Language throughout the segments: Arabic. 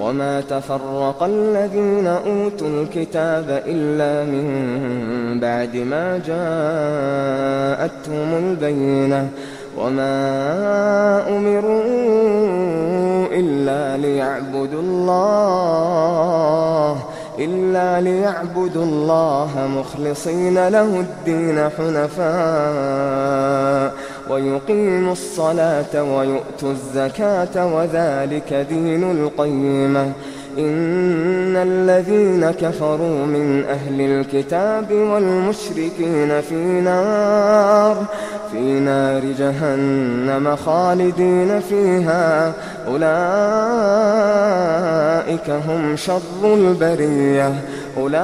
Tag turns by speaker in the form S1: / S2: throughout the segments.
S1: وما تفرق الذين أوتوا الكتاب إلا من بعد ما جاءتهم البينة وما أمروا إلا ليعبدوا الله إلا ليعبدوا الله مخلصين له الدين حنفاء ويقيموا الصلاة ويؤتوا الزكاة وذلك دين القيمة إن الذين كفروا من أهل الكتاب والمشركين في نار في نار جهنم خالدين فيها. أولئك هم شر البرية. أولئك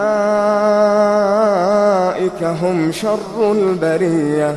S1: هم شر البرية.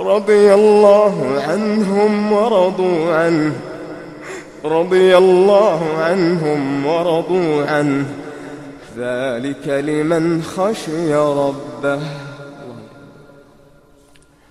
S1: رضي الله عنهم ورضوا عنه. رضي الله عنهم ورضوا عنه. ذلك لمن خشي ربه.